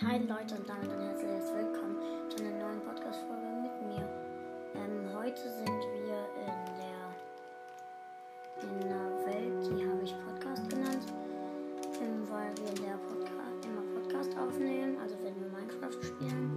Hi Leute und damit ein herzliches Willkommen zu einer neuen Podcast-Folge mit mir. Ähm, heute sind wir in der, in der Welt, die habe ich Podcast genannt, ähm, weil wir in der Podcast, immer Podcast aufnehmen, also wenn wir Minecraft spielen.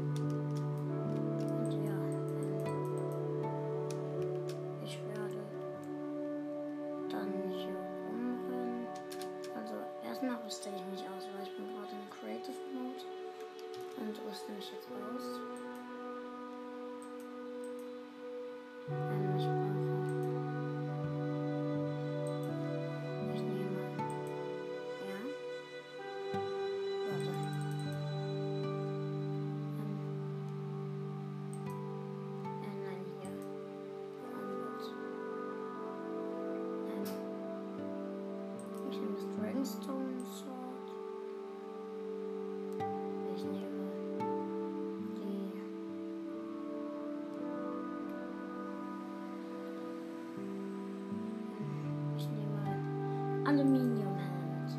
Aluminium Helmet.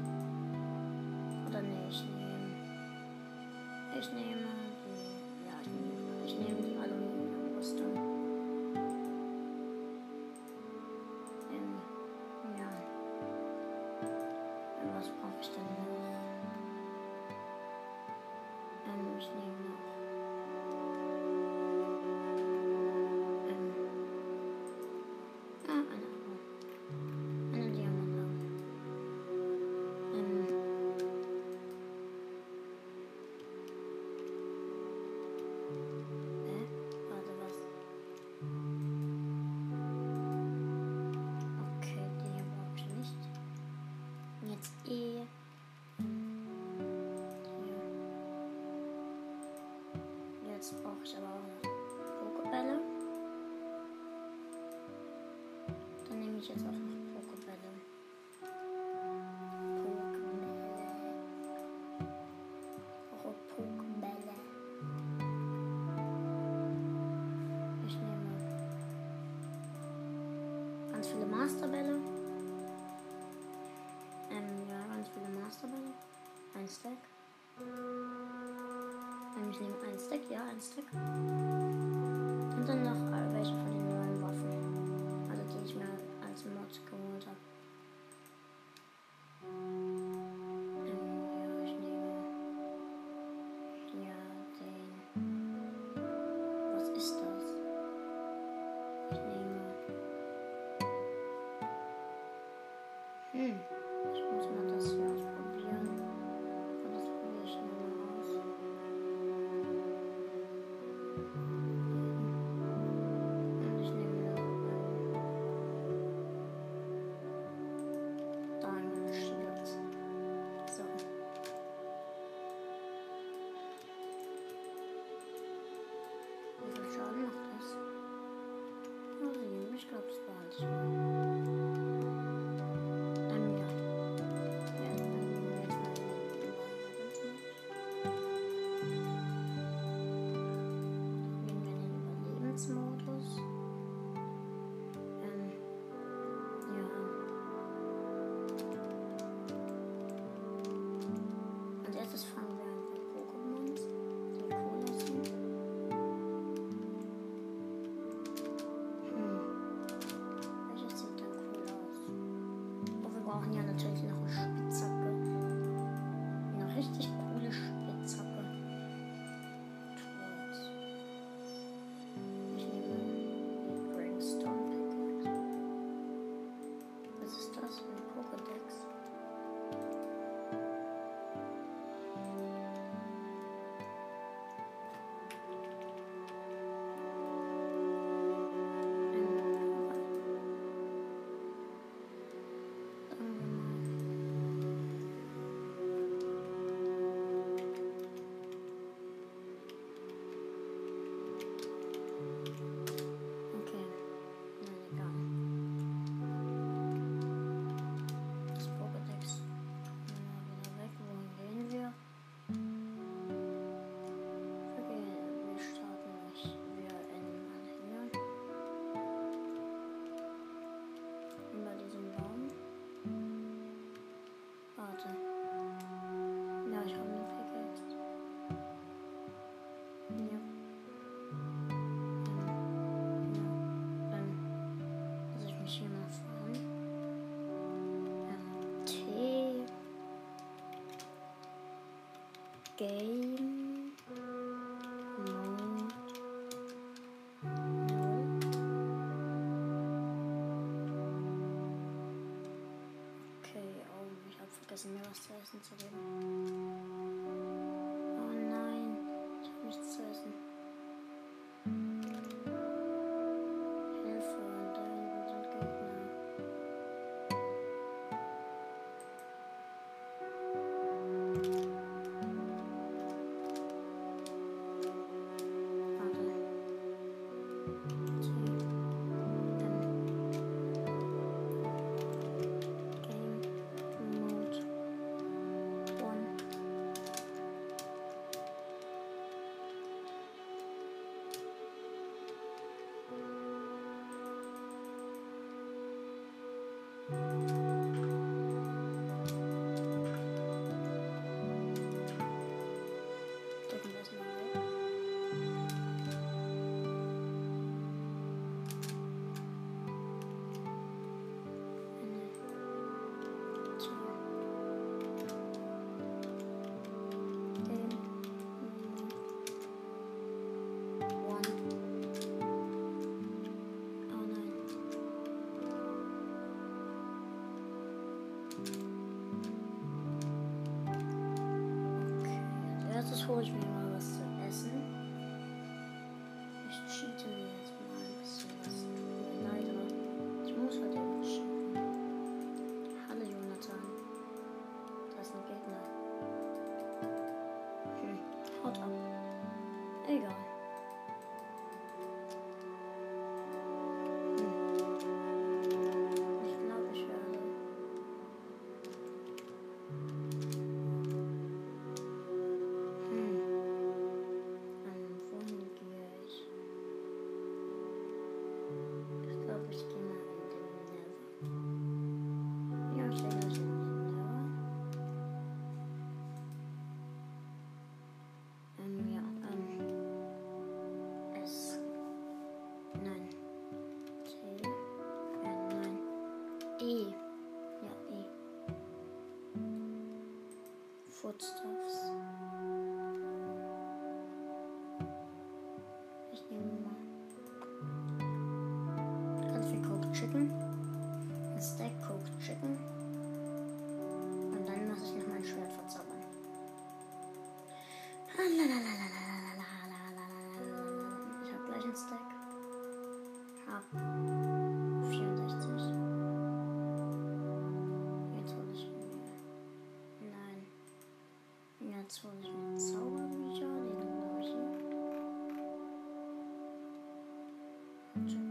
Oder nee, ich nehme. Ich nehme. ich jetzt auch noch Pokébälle. Pokébälle. Pokébälle. Ich nehme ganz viele Masterbälle. Ähm, ja, ganz viele Masterbälle. Ein Stack. Ähm, ich nehme ein Stack, ja, ein Stack. Und dann noch äh, welche von den neuen. огня на цей Game. Okay, oh, ich habe vergessen, mir was zu essen zu geben. Geburtstags. Ich nehme mal ganz viel Coke Chicken. Ein Stack Coke Chicken. Und dann muss ich noch mein Schwert verzaubern. Ah, June.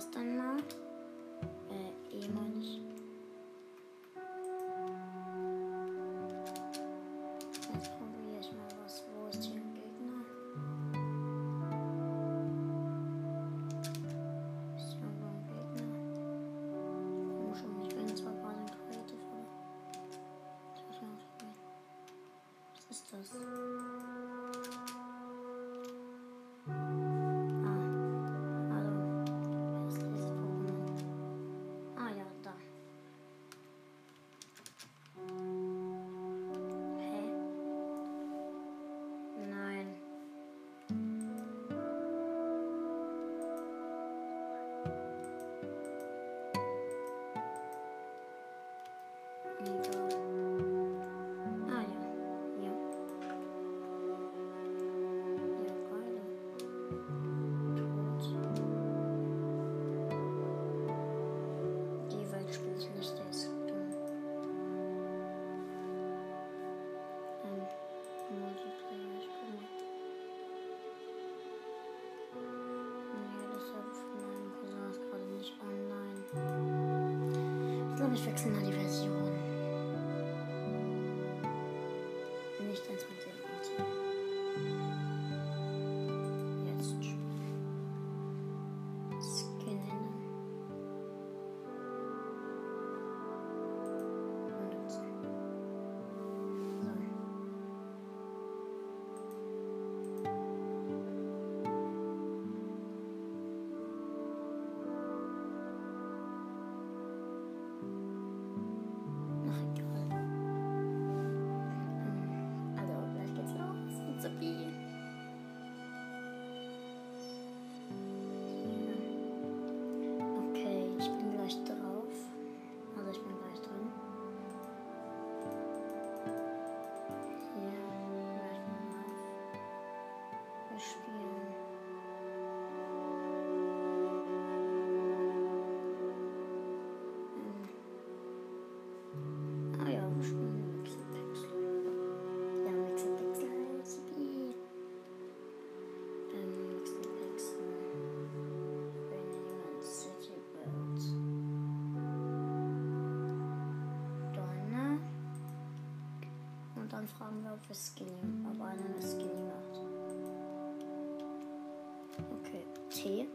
пожалуйста, на... Ну, Je effects and elevations. Harfe Skinny, aber eine Skinny macht. Okay, T.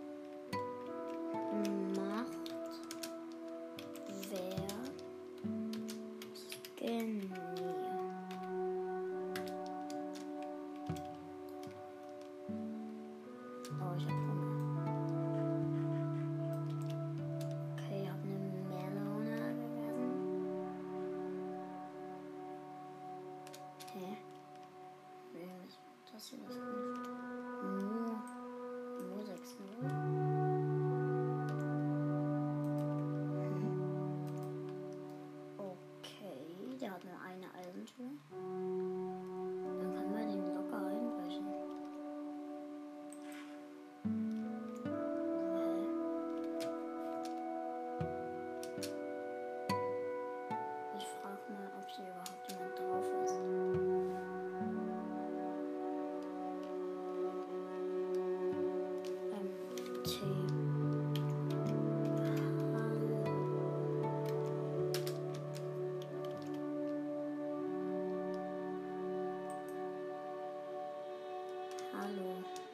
Amém.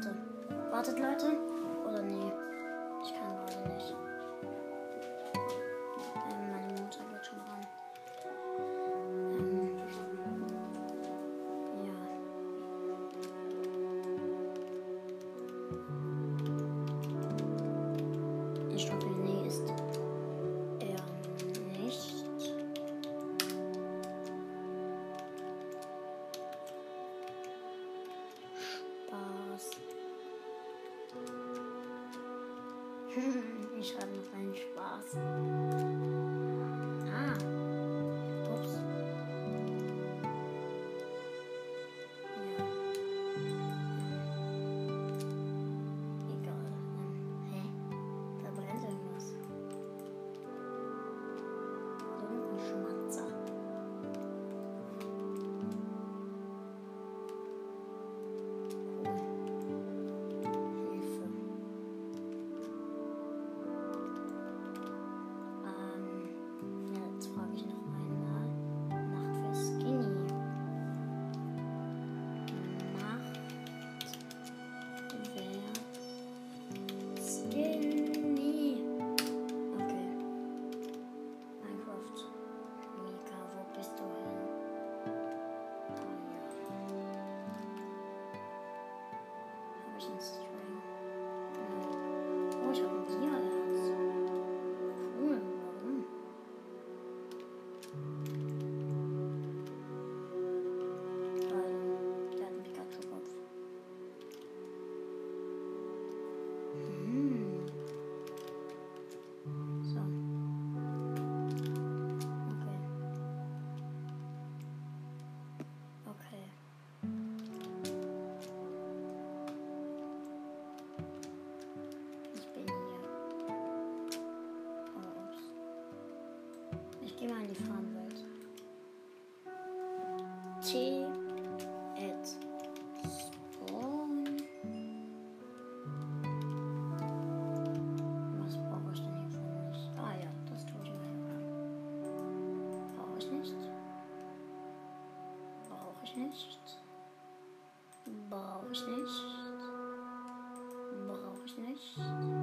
Warte. Wartet, Leute. Oder nee. Ich kann gerade nicht. zie het spoor. Maar spoor was hier niet van ons. Ah ja, dat is Brauche ik niet. Brauche ik niet.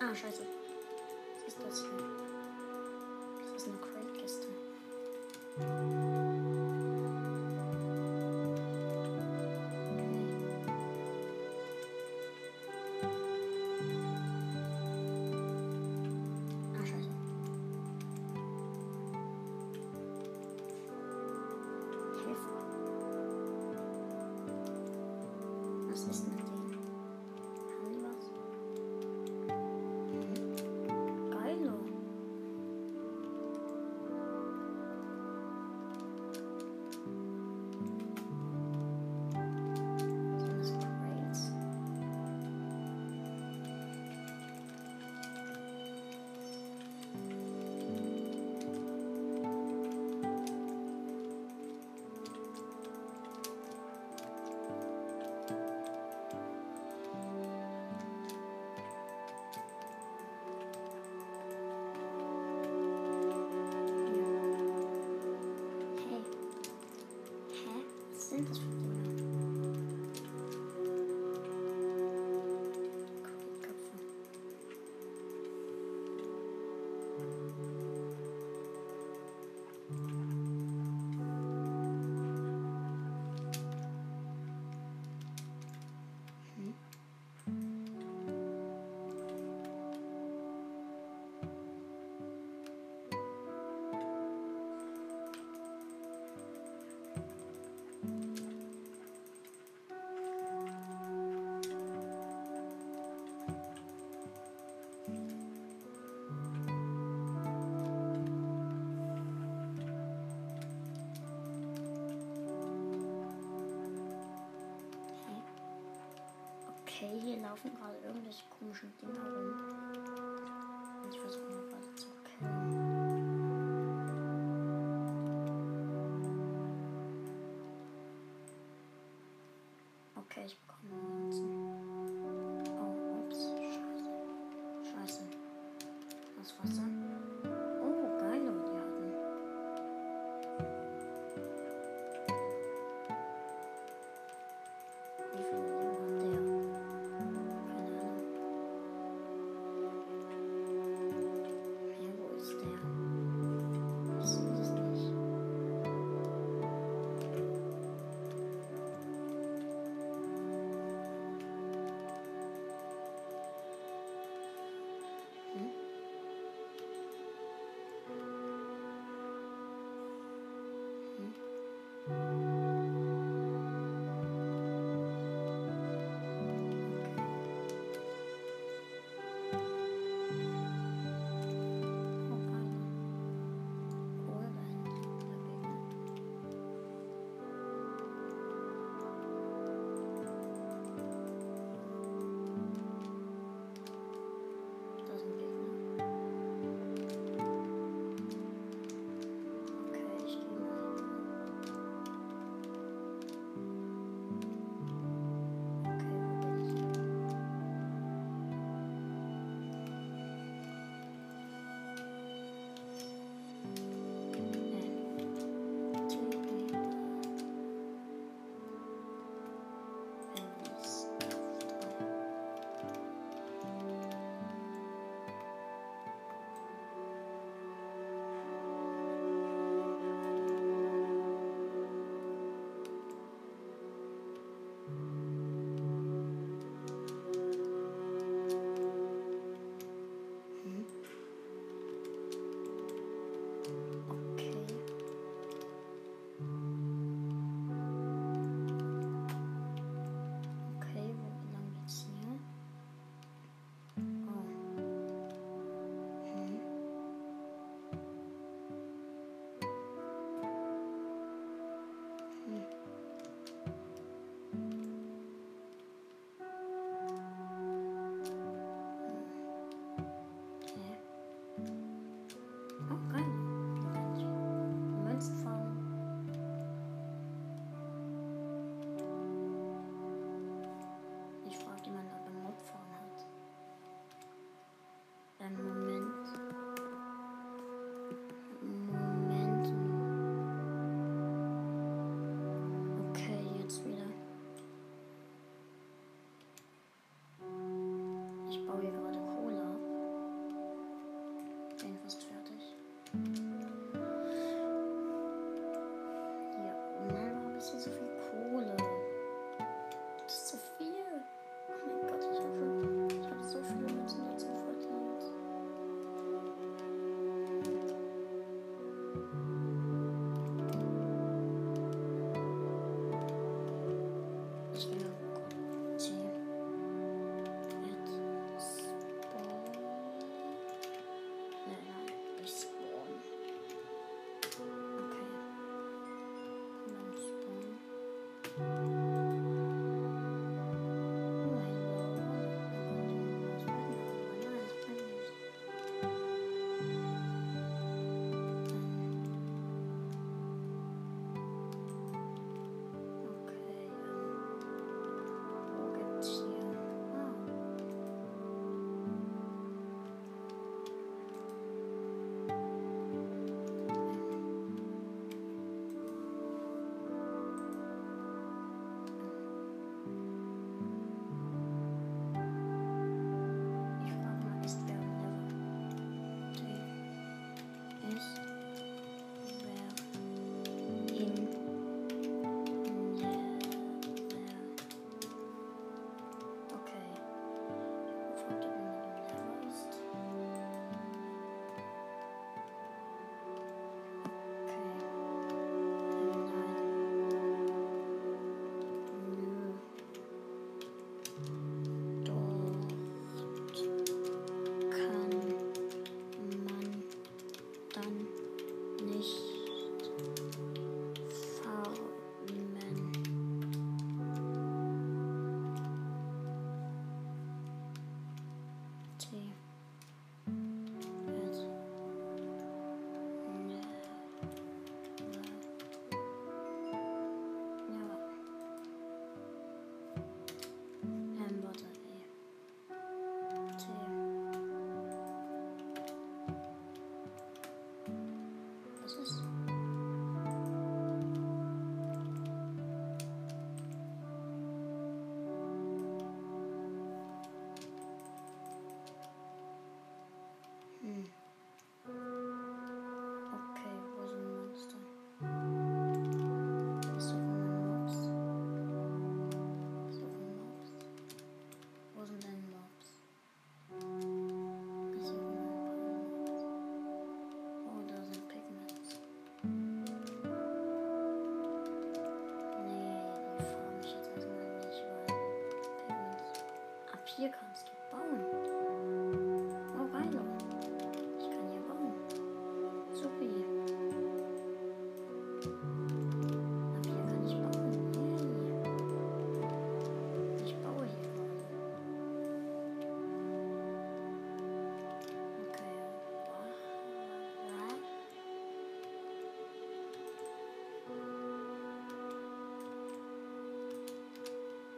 Ah, scheiße. Was ist das hier? Das ist eine Crate-Kiste. Okay, hier laufen gerade irgendwelche komischen Dinger rum. Ich versuche mal.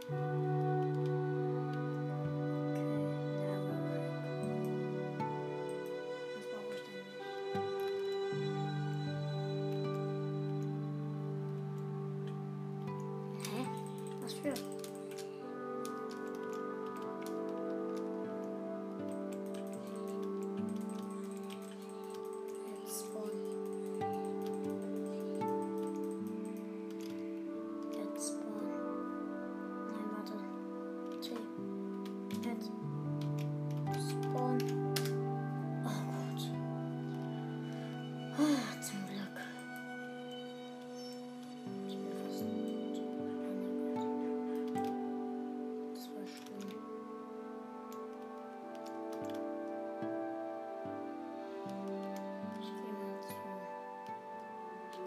Hä? Was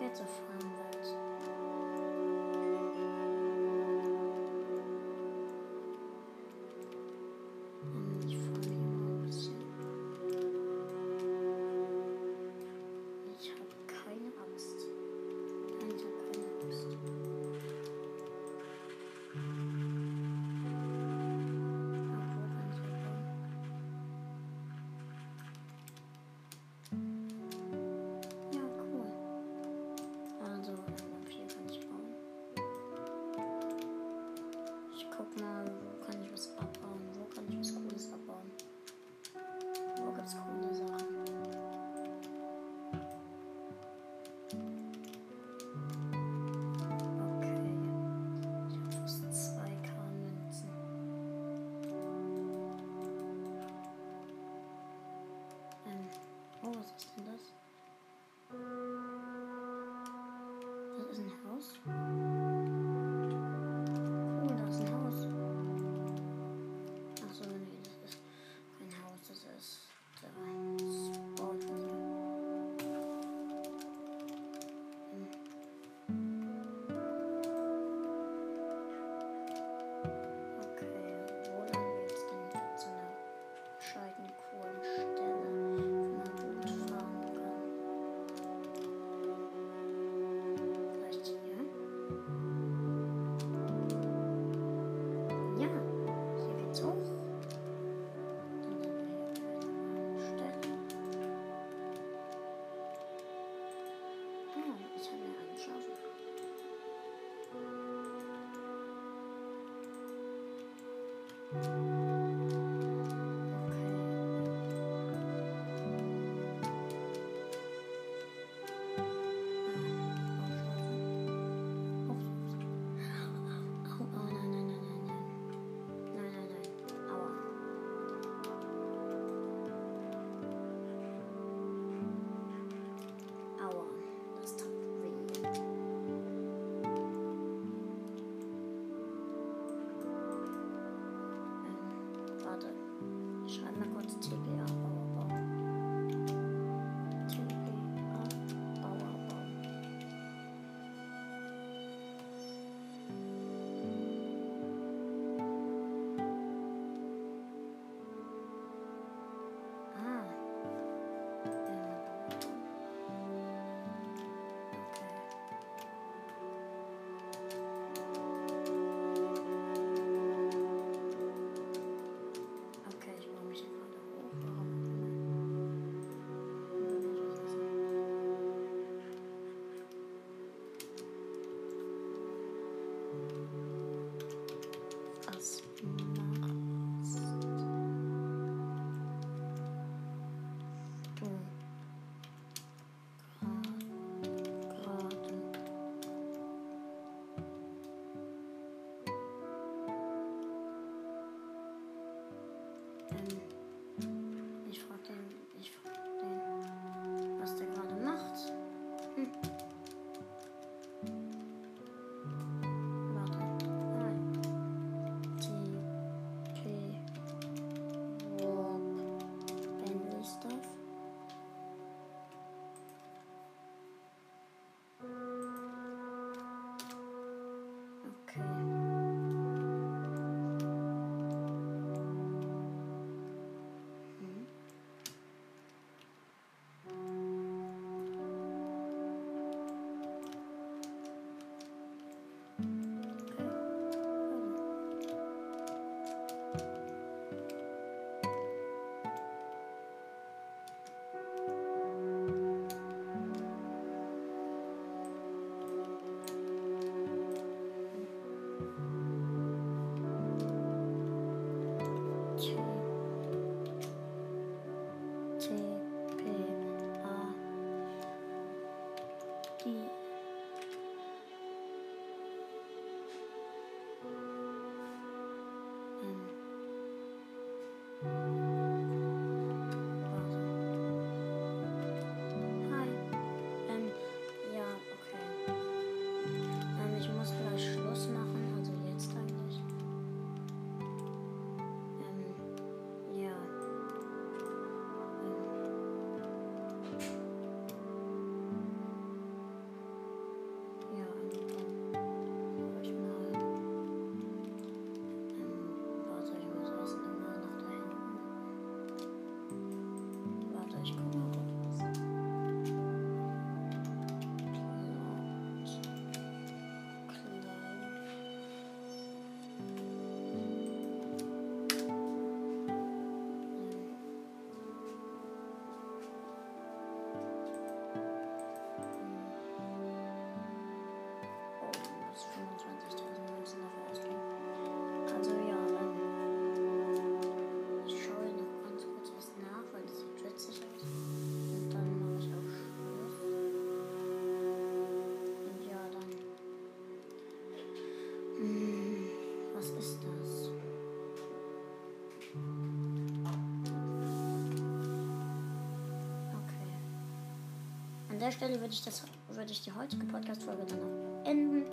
it's a fun ist an der Stelle würde ich, das, würde ich die heutige Podcast-Folge dann auch beenden.